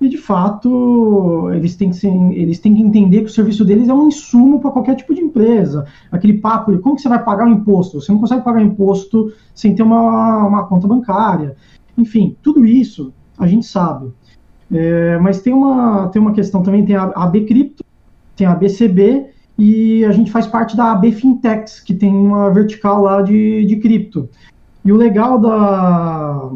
e de fato eles têm que, ser, eles têm que entender que o serviço deles é um insumo para qualquer tipo de empresa. Aquele papo de como que você vai pagar o imposto? Você não consegue pagar imposto sem ter uma, uma conta bancária. Enfim, tudo isso a gente sabe. É, mas tem uma, tem uma questão também, tem a AB Cripto, tem a BCB e a gente faz parte da AB Fintechs, que tem uma vertical lá de, de cripto. E o legal da,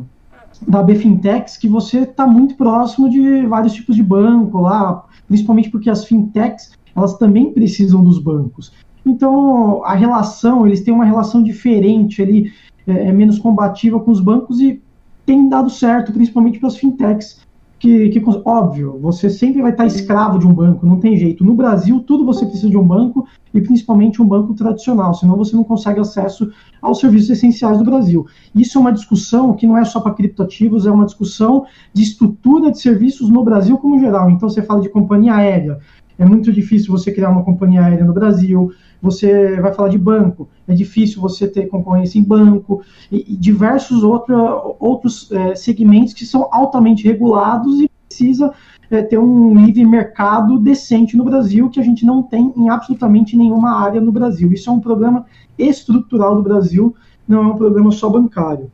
da BFintex que você está muito próximo de vários tipos de banco lá, principalmente porque as fintechs elas também precisam dos bancos. Então a relação, eles têm uma relação diferente, ele é, é menos combativa com os bancos e tem dado certo, principalmente para as fintechs que, que, óbvio, você sempre vai estar escravo de um banco, não tem jeito. No Brasil, tudo você precisa de um banco e principalmente um banco tradicional, senão você não consegue acesso aos serviços essenciais do Brasil. Isso é uma discussão que não é só para criptoativos, é uma discussão de estrutura de serviços no Brasil como geral. Então, você fala de companhia aérea, é muito difícil você criar uma companhia aérea no Brasil. Você vai falar de banco, é difícil você ter concorrência em banco e, e diversos outra, outros é, segmentos que são altamente regulados e precisa é, ter um livre mercado decente no Brasil que a gente não tem em absolutamente nenhuma área no Brasil. Isso é um problema estrutural do Brasil, não é um problema só bancário.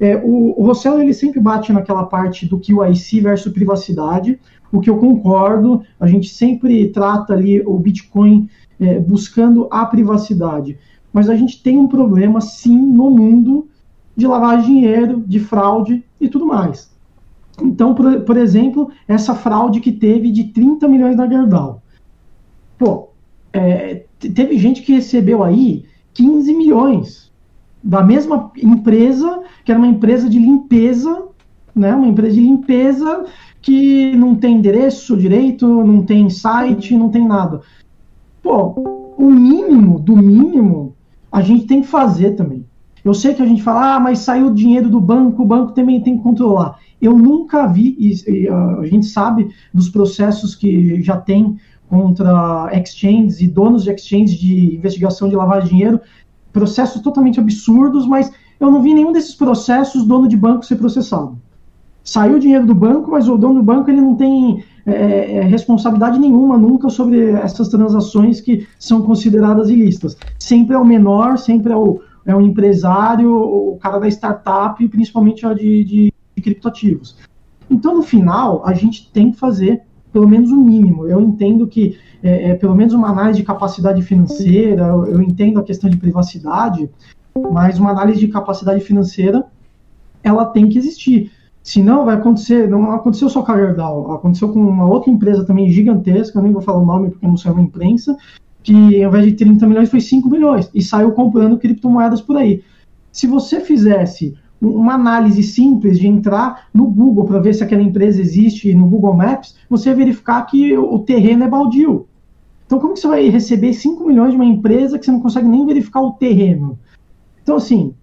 É, o, o Rossello ele sempre bate naquela parte do que o IC versus privacidade, o que eu concordo, a gente sempre trata ali o Bitcoin é, buscando a privacidade, mas a gente tem um problema sim no mundo de de dinheiro, de fraude e tudo mais. Então, por, por exemplo, essa fraude que teve de 30 milhões na Gerdau. Pô, é, teve gente que recebeu aí 15 milhões da mesma empresa, que era uma empresa de limpeza, né, uma empresa de limpeza que não tem endereço direito, não tem site, não tem nada. Pô, o mínimo do mínimo a gente tem que fazer também. Eu sei que a gente fala, ah, mas saiu dinheiro do banco, o banco também tem que controlar. Eu nunca vi, e, a gente sabe dos processos que já tem contra exchanges e donos de exchanges de investigação de lavagem de dinheiro, processos totalmente absurdos, mas eu não vi nenhum desses processos dono de banco ser processado. Saiu o dinheiro do banco, mas o dono do banco ele não tem é, é, responsabilidade nenhuma nunca sobre essas transações que são consideradas ilícitas. Sempre é o menor, sempre é o, é o empresário, o cara da startup, principalmente a de, de, de criptoativos. Então, no final, a gente tem que fazer pelo menos o um mínimo. Eu entendo que é, é, pelo menos uma análise de capacidade financeira, eu, eu, entendo a questão de privacidade, mas uma análise de capacidade financeira ela tem que existir. Senão vai acontecer, não aconteceu só com a Gerdau, aconteceu com uma outra empresa também gigantesca, eu nem vou falar o nome porque não saiu na imprensa, que ao invés de 30 milhões foi 5 milhões e saiu comprando criptomoedas por aí. Se você fizesse uma análise simples de entrar no Google para ver se aquela empresa existe no Google Maps, você verificar que o terreno é baldio. Então, como que você vai receber 5 milhões de uma empresa que você não consegue nem verificar o terreno? Então, assim,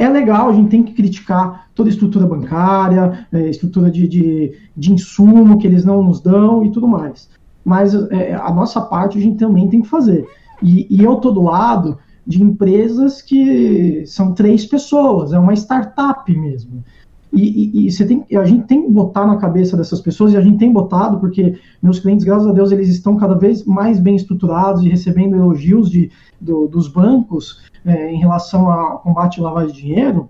é legal, a gente tem que criticar toda a estrutura bancária, é, estrutura de, de, de, insumo que eles não nos dão e tudo mais. Mas é, a nossa parte a gente também tem que fazer. E, e eu estou do lado de empresas que são três pessoas, é uma startup mesmo. E, e, e, você tem, a gente tem que botar na cabeça dessas pessoas, e a gente tem botado, porque meus clientes, graças a Deus, eles estão cada vez mais bem estruturados e recebendo elogios de, do, dos bancos é, em relação ao combate à lavagem de dinheiro,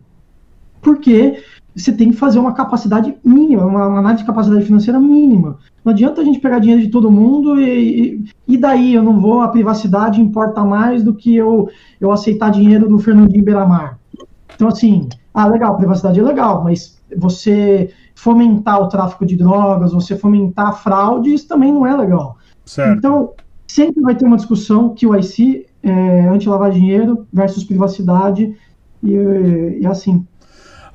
porque você tem que fazer uma capacidade mínima, uma, uma análise de capacidade financeira mínima. Não adianta a gente pegar dinheiro de todo mundo e, e, daí eu não vou, a privacidade importa mais do que eu, eu aceitar dinheiro do Fernandinho Beiramar. Então, assim, ah, legal, privacidade é legal, mas você fomentar o tráfico de drogas, você fomentar fraude, isso também não é legal. Certo. Então, sempre vai ter uma discussão que o IC é anti-lavar dinheiro versus privacidade e, e assim.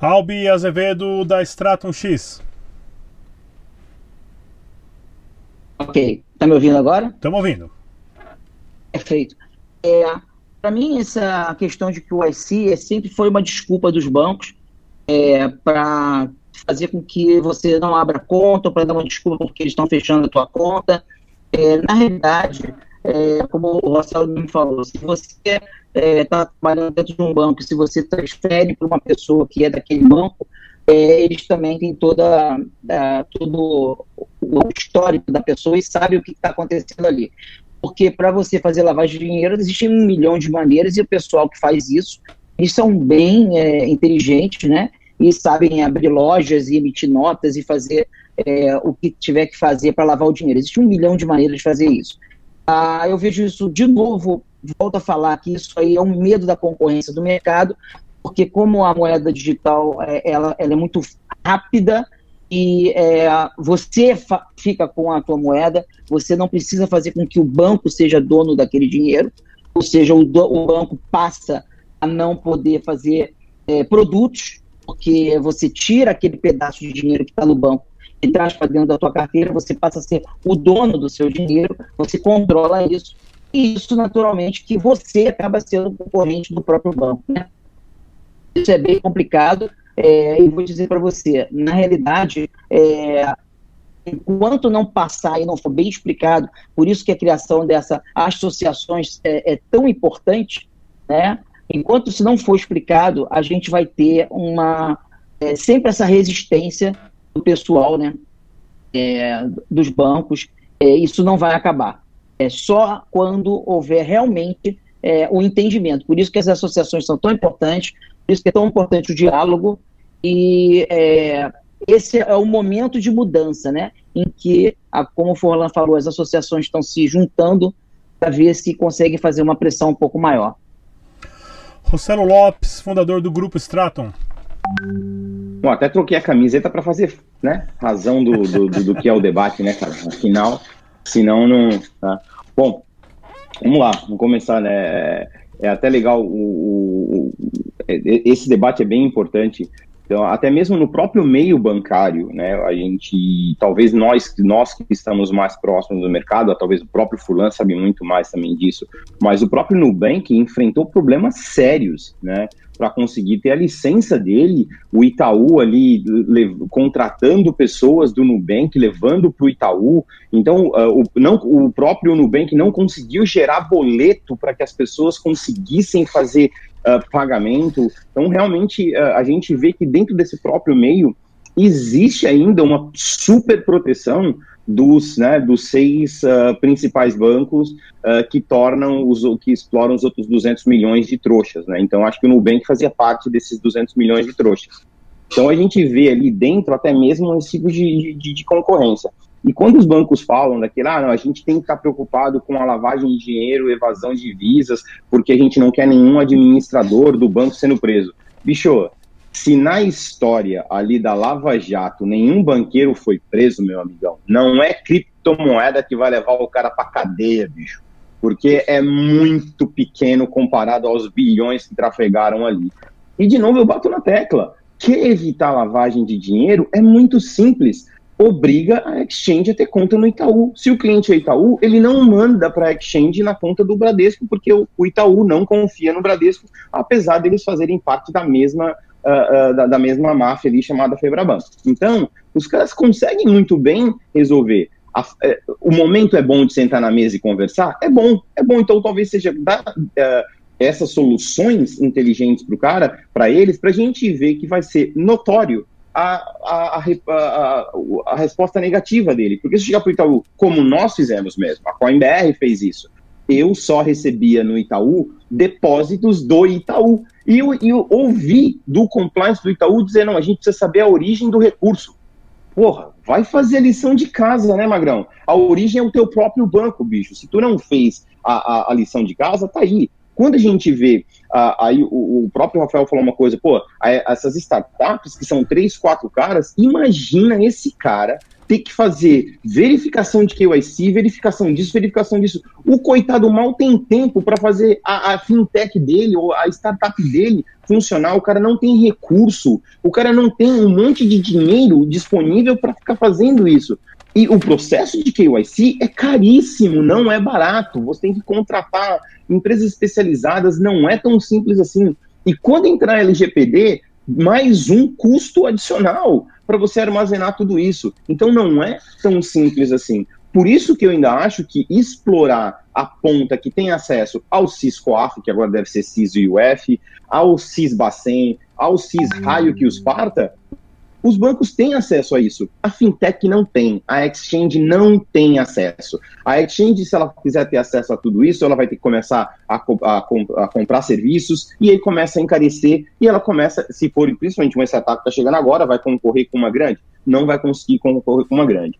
Albi Azevedo da Stratum X. Ok. Tá me ouvindo agora? Estamos ouvindo. Perfeito. É, Para mim, essa questão de que o IC é, sempre foi uma desculpa dos bancos é, para fazer com que você não abra conta, para dar uma desculpa porque eles estão fechando a tua conta. É, na realidade, é, como o Rossel me falou, se você está é, tá trabalhando dentro de um banco, se você transfere para uma pessoa que é daquele banco, é, eles também têm toda, a, todo o histórico da pessoa e sabem o que está acontecendo ali. Porque para você fazer lavagem de dinheiro, existem um milhão de maneiras e o pessoal que faz isso, eles são bem é, inteligentes, né? E sabem abrir lojas e emitir notas e fazer é, o que tiver que fazer para lavar o dinheiro. Existe um milhão de maneiras de fazer isso. Ah, eu vejo isso de novo, volto a falar que isso aí é um medo da concorrência do mercado, porque como a moeda digital é, ela, ela é muito rápida e é, você fica com a tua moeda, você não precisa fazer com que o banco seja dono daquele dinheiro, ou seja, o, do, o banco passa a não poder fazer é, produtos, porque você tira aquele pedaço de dinheiro que está no banco e traz para dentro da tua carteira, você passa a ser o dono do seu dinheiro, você controla isso, e isso naturalmente que você acaba sendo concorrente do próprio banco, né? Isso é bem complicado. É, e vou dizer para você, na realidade, é, enquanto não passar e não for bem explicado, por isso que a criação dessas associações é, é, tão importante, né? Enquanto isso não for explicado, a gente vai ter uma é, sempre essa resistência do pessoal, né? É, dos bancos. É, isso não vai acabar. É só quando houver realmente é, o entendimento. Por isso que as associações são tão importantes, por isso que é tão importante o diálogo e é, esse é o momento de mudança, né? Em que, a, como o Forlan falou, as associações estão se juntando para ver se conseguem fazer uma pressão um pouco maior. Rossello Lopes, fundador do Grupo Straton. Bom, até troquei a camiseta para fazer né, razão do, do, do, do, que é o debate, né, cara? Afinal, senão não. Tá? Bom, Vamos lá, vamos começar, né? É, é até legal, o, o, o, esse debate é bem importante, então, até mesmo no próprio meio bancário, né, a gente, talvez nós, nós que estamos mais próximos do mercado, talvez o próprio Fulan sabe muito mais também disso, mas o próprio Nubank enfrentou problemas sérios, né, para conseguir ter a licença dele, o Itaú ali contratando pessoas do Nubank, levando para o Itaú. Então, uh, o, não, o próprio Nubank não conseguiu gerar boleto para que as pessoas conseguissem fazer uh, pagamento. Então, realmente, uh, a gente vê que dentro desse próprio meio existe ainda uma super proteção dos, né, dos seis uh, principais bancos uh, que tornam os que exploram os outros 200 milhões de trouxas, né? Então acho que o Nubank fazia parte desses 200 milhões de trouxas. Então a gente vê ali dentro até mesmo um tipo de, de, de concorrência. E quando os bancos falam daquilo, ah, não, a gente tem que estar preocupado com a lavagem de dinheiro, evasão de divisas, porque a gente não quer nenhum administrador do banco sendo preso. Bicho, se na história ali da Lava Jato nenhum banqueiro foi preso, meu amigão, não é criptomoeda que vai levar o cara para cadeia, bicho. Porque é muito pequeno comparado aos bilhões que trafegaram ali. E de novo eu bato na tecla. Quer evitar lavagem de dinheiro? É muito simples obriga a exchange a ter conta no Itaú. Se o cliente é Itaú, ele não manda para a exchange na conta do Bradesco, porque o, Itaú não confia no Bradesco, apesar deles fazerem parte da mesma, uh, uh, da, da, mesma máfia ali chamada Febraban. Então, os caras conseguem muito bem resolver. A, uh, o momento é bom de sentar na mesa e conversar? É bom, é bom. Então, talvez seja dar essas soluções inteligentes para o cara, para eles, para a gente ver que vai ser notório a, a, a, a, resposta negativa dele. Porque se chegar para o Itaú, como nós fizemos mesmo, a CoinBR fez isso, eu só recebia no Itaú depósitos do Itaú. E eu, eu ouvi do compliance do Itaú dizer, não, a gente precisa saber a origem do recurso. Porra, vai fazer lição de casa, né, Magrão? A origem é o teu próprio banco, bicho. Se tu não fez a, a, a lição de casa, tá aí. Quando a gente vê, uh, aí o, o, próprio Rafael falou uma coisa, pô, essas startups que são três, quatro caras, imagina esse cara ter que fazer verificação de KYC, verificação disso, verificação disso. O coitado mal tem tempo para fazer a, a, fintech dele ou a startup dele funcionar. O cara não tem recurso, o cara não tem um monte de dinheiro disponível para ficar fazendo isso. E o processo de KYC é caríssimo, não é barato. Você tem que contratar empresas especializadas, não é tão simples assim. E quando entrar LGPD, mais um custo adicional para você armazenar tudo isso. Então não é tão simples assim. Por isso que eu ainda acho que explorar a ponta que tem acesso ao CIS-COAF, que agora deve ser CIS-UF, ao CIS-Bacen, ao CIS-Raio que os parta, os bancos têm acesso a isso. A fintech não tem. A exchange não tem acesso. A exchange, se ela quiser ter acesso a tudo isso, ela vai ter que começar a, a, a comprar serviços e aí começa a encarecer e ela começa, se for principalmente uma startup que está chegando agora, vai concorrer com uma grande? Não vai conseguir concorrer com uma grande.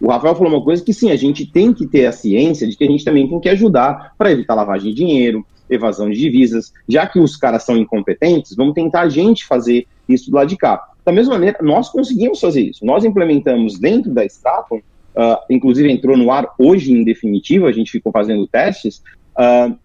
O Rafael falou uma coisa que sim, a gente tem que ter a ciência de que a gente também tem que ajudar para evitar lavagem de dinheiro, evasão de divisas. Já que os caras são incompetentes, vamos tentar a gente fazer isso do lado de cá. Da mesma maneira, nós conseguimos fazer isso. Nós implementamos dentro da Stratum, uh, inclusive entrou no ar hoje em definitivo, a gente ficou fazendo testes, uh,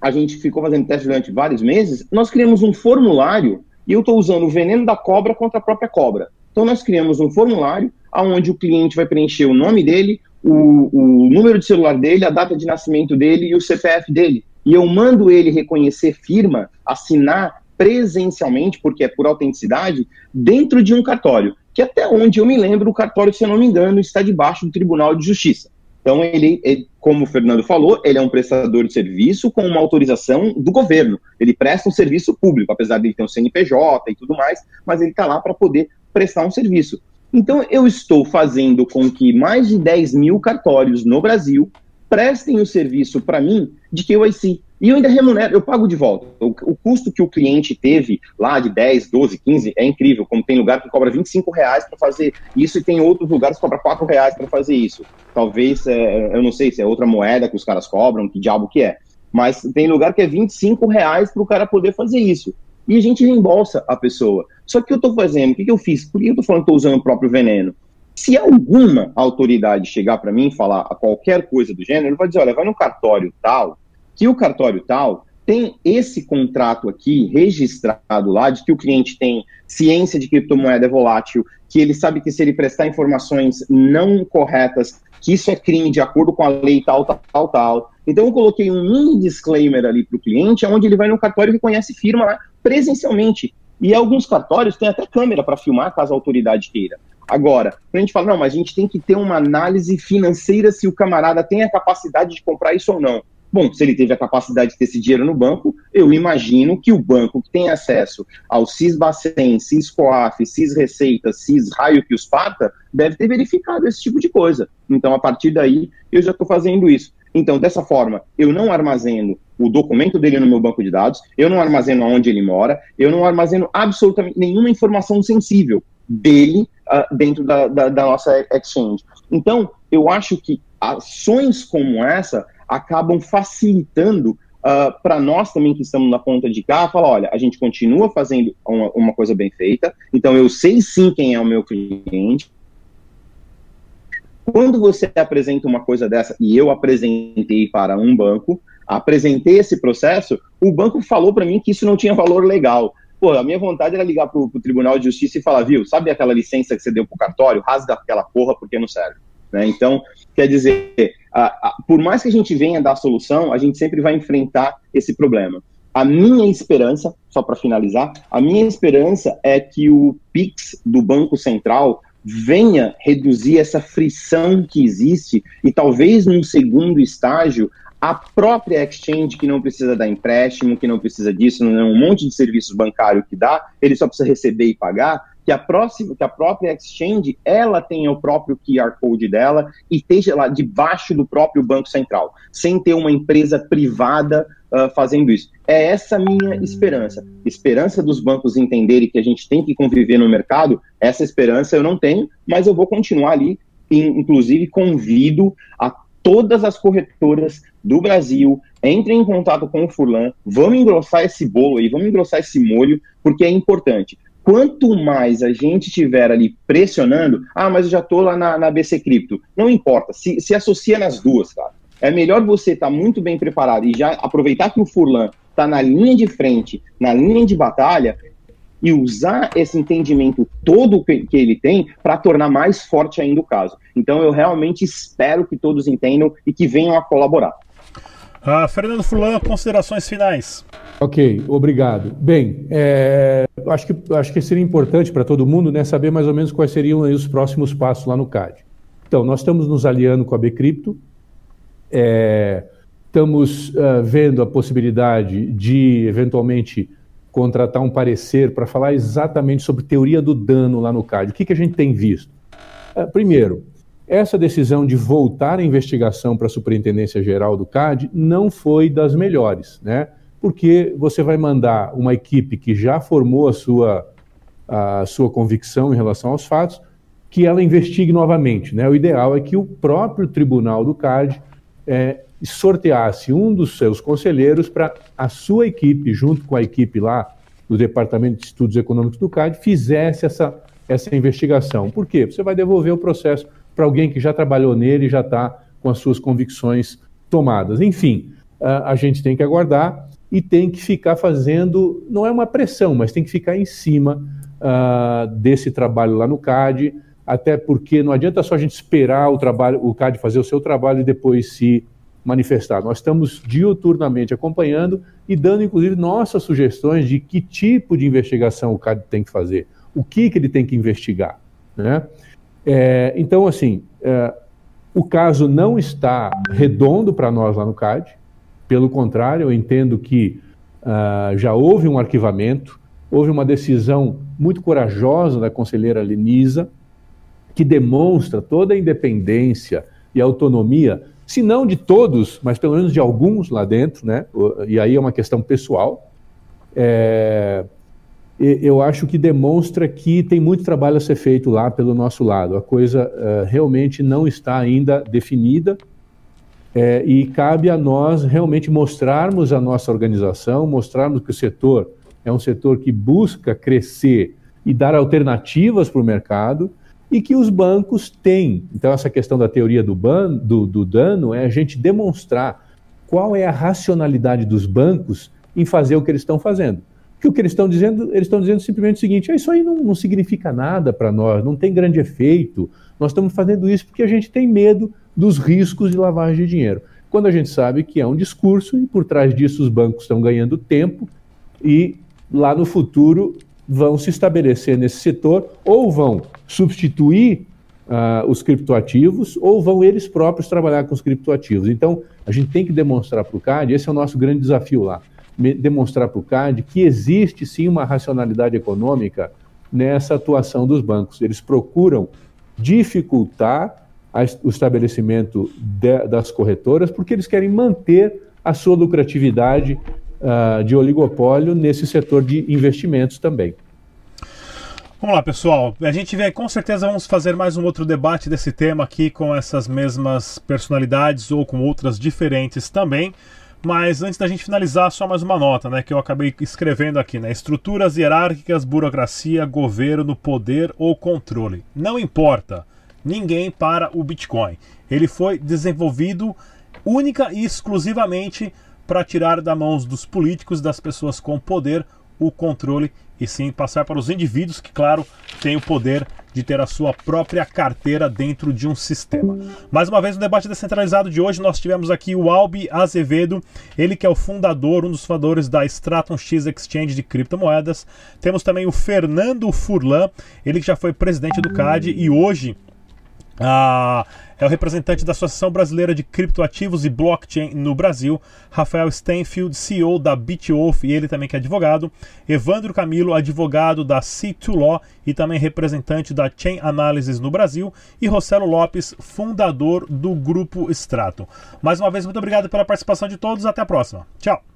a gente ficou fazendo testes durante vários meses, nós criamos um formulário, e eu estou usando o veneno da cobra contra a própria cobra. Então nós criamos um formulário onde o cliente vai preencher o nome dele, o, o número de celular dele, a data de nascimento dele e o CPF dele. E eu mando ele reconhecer firma, assinar presencialmente, porque é por autenticidade, dentro de um cartório, que até onde eu me lembro, o cartório, se eu não me engano, está debaixo do Tribunal de Justiça. Então, ele, ele, como o Fernando falou, ele é um prestador de serviço com uma autorização do governo. Ele presta um serviço público, apesar de ele ter um CNPJ e tudo mais, mas ele está lá para poder prestar um serviço. Então, eu estou fazendo com que mais de 10 mil cartórios no Brasil prestem o serviço para mim de KYC. E eu ainda remunero, eu pago de volta. O, o, custo que o cliente teve lá de 10, 12, 15 é incrível. Como tem lugar que cobra 25 reais para fazer isso e tem outros lugares que cobra 4 reais para fazer isso. Talvez, é, eu não sei se é outra moeda que os caras cobram, que diabo que é. Mas tem lugar que é 25 reais para o cara poder fazer isso. E a gente reembolsa a pessoa. Só que eu estou fazendo, o que, que eu fiz? Por que eu estou falando que estou usando o próprio veneno? Se alguma autoridade chegar para mim e falar qualquer coisa do gênero, ele vai dizer: olha, vai no cartório tal, que o cartório tal tem esse contrato aqui registrado lá de que o cliente tem ciência de criptomoeda volátil, que ele sabe que se ele prestar informações não corretas, que isso é crime de acordo com a lei tal, tal, tal, tal. Então eu coloquei um mini disclaimer ali para o cliente, onde ele vai no cartório e reconhece firma lá presencialmente. E alguns cartórios têm até câmera para filmar, caso a autoridade queira. Agora, a gente fala, não, mas a gente tem que ter uma análise financeira se o camarada tem a capacidade de comprar isso ou não. Bom, se ele teve a capacidade de ter esse dinheiro no banco, eu imagino que o banco que tem acesso ao CIS-Bacen, CIS-COAF, CIS-Receita, CIS-Raio que os parta, deve ter verificado esse tipo de coisa. Então, a partir daí, eu já estou fazendo isso. Então, dessa forma, eu não armazeno o documento dele no meu banco de dados, eu não armazeno onde ele mora, eu não armazeno absolutamente nenhuma informação sensível dele uh, dentro da, da, da nossa exchange. Então, eu acho que ações como essa acabam facilitando uh, ah, para nós também que estamos na ponta de cá, falar, olha, a gente continua fazendo uma, uma, coisa bem feita, então eu sei sim quem é o meu cliente. Quando você apresenta uma coisa dessa, e eu apresentei para um banco, apresentei esse processo, o banco falou para mim que isso não tinha valor legal. Pô, a minha vontade era ligar para o Tribunal de Justiça e falar, viu, sabe aquela licença que você deu para o cartório? Rasga aquela porra porque não serve. Né? Então, quer dizer, a, a, por mais que a gente venha dar a solução, a gente sempre vai enfrentar esse problema. A minha esperança, só para finalizar, a minha esperança é que o PIX do Banco Central venha reduzir essa frição que existe e talvez num segundo estágio a própria exchange que não precisa dar empréstimo, que não precisa disso, não é um monte de serviços bancários que dá, ele só precisa receber e pagar, que a, próxima, que a própria exchange ela tenha o próprio QR Code dela e esteja lá debaixo do próprio Banco Central, sem ter uma empresa privada uh, fazendo isso. É essa minha esperança. Esperança dos bancos entenderem que a gente tem que conviver no mercado, essa esperança eu não tenho, mas eu vou continuar ali. Inclusive, convido a todas as corretoras do Brasil entrem em contato com o Furlan, vamos engrossar esse bolo aí, vamos engrossar esse molho, porque é importante quanto mais a gente tiver ali pressionando, ah, mas eu já estou lá na, na BC Cripto. Não importa, se, se associa nas duas, cara. É melhor você estar tá muito bem preparado e já aproveitar que o Furlan está na linha de frente, na linha de batalha, e usar esse entendimento todo que, que ele tem para tornar mais forte ainda o caso. Então eu realmente espero que todos entendam e que venham a colaborar. Ah, Fernando Furlan, considerações finais. Ok, obrigado. Bem, é, acho, que, acho que seria importante para todo mundo né, saber mais ou menos quais seriam os próximos passos lá no CAD. Então, nós estamos nos aliando com a Bcrypto, é, estamos uh, vendo a possibilidade de, eventualmente, contratar um parecer para falar exatamente sobre teoria do dano lá no CAD. O que, que a gente tem visto? Uh, primeiro, essa decisão de voltar a investigação para a Superintendência Geral do CAD não foi das melhores, né? Porque você vai mandar uma equipe que já formou a sua, a sua convicção em relação aos fatos, que ela investigue novamente, né? O ideal é que o próprio tribunal do CAD é, sorteasse um dos seus conselheiros para a sua equipe, junto com a equipe lá do Departamento de Estudos Econômicos do CAD, fizesse essa, essa investigação. Por quê? Você vai devolver o processo para alguém que já trabalhou nele e já está com as suas convicções tomadas. Enfim, a gente tem que aguardar e tem que ficar fazendo, não é uma pressão, mas tem que ficar em cima uh, desse trabalho lá no CAD, até porque não adianta só a gente esperar o trabalho, o CAD fazer o seu trabalho e depois se manifestar. Nós estamos diuturnamente acompanhando e dando, inclusive, nossas sugestões de que tipo de investigação o CAD tem que fazer, o que, que ele tem que investigar. Né? É, então, assim, é, o caso não está redondo para nós lá no CAD, pelo contrário, eu entendo que uh, já houve um arquivamento, houve uma decisão muito corajosa da conselheira Lenisa, que demonstra toda a independência e autonomia, se não de todos, mas pelo menos de alguns lá dentro, né? E aí é uma questão pessoal. É, eu acho que demonstra que tem muito trabalho a ser feito lá pelo nosso lado. A coisa uh, realmente não está ainda definida é, e cabe a nós realmente mostrarmos a nossa organização, mostrarmos que o setor é um setor que busca crescer e dar alternativas para o mercado e que os bancos têm. Então, essa questão da teoria do, ban, do, do dano é a gente demonstrar qual é a racionalidade dos bancos em fazer o que eles estão fazendo. Que o que eles estão dizendo, eles estão dizendo simplesmente o seguinte: ah, isso aí não, não significa nada para nós, não tem grande efeito. Nós estamos fazendo isso porque a gente tem medo dos riscos de lavagem de dinheiro. Quando a gente sabe que é um discurso e por trás disso os bancos estão ganhando tempo e lá no futuro vão se estabelecer nesse setor ou vão substituir uh, os criptoativos ou vão eles próprios trabalhar com os criptoativos. Então, a gente tem que demonstrar para o CAD, esse é o nosso grande desafio lá, demonstrar para o CAD que existe sim uma racionalidade econômica nessa atuação dos bancos. Eles procuram dificultar a, o estabelecimento de, das corretoras porque eles querem manter a sua lucratividade uh, de oligopólio nesse setor de investimentos também. Vamos lá, pessoal. A gente vê, com certeza vamos fazer mais um outro debate desse tema aqui com essas mesmas personalidades ou com outras diferentes também. Mas antes da gente finalizar, só mais uma nota, né, que eu acabei escrevendo aqui, né? Estruturas hierárquicas, burocracia, governo, poder ou controle. Não importa. Ninguém para o Bitcoin. Ele foi desenvolvido única e exclusivamente para tirar da mãos dos políticos, das pessoas com poder, o controle e sim passar para os indivíduos que, claro, têm o poder de ter a sua própria carteira dentro de um sistema. Mais uma vez, no debate descentralizado de hoje, nós tivemos aqui o Albi Azevedo, ele que é o fundador, um dos fundadores da Stratum X Exchange de criptomoedas. Temos também o Fernando Furlan, ele que já foi presidente do CAD e hoje ah, é o representante da Associação Brasileira de Criptoativos e Blockchain no Brasil, Rafael Stenfield, CEO da BitWolf e ele também que é advogado, Evandro Camilo, advogado da C2 Law e também representante da Chain Analysis no Brasil, e Rossello Lopes, fundador do Grupo Strato. Mais uma vez, muito obrigado pela participação de todos, até a próxima. Tchau!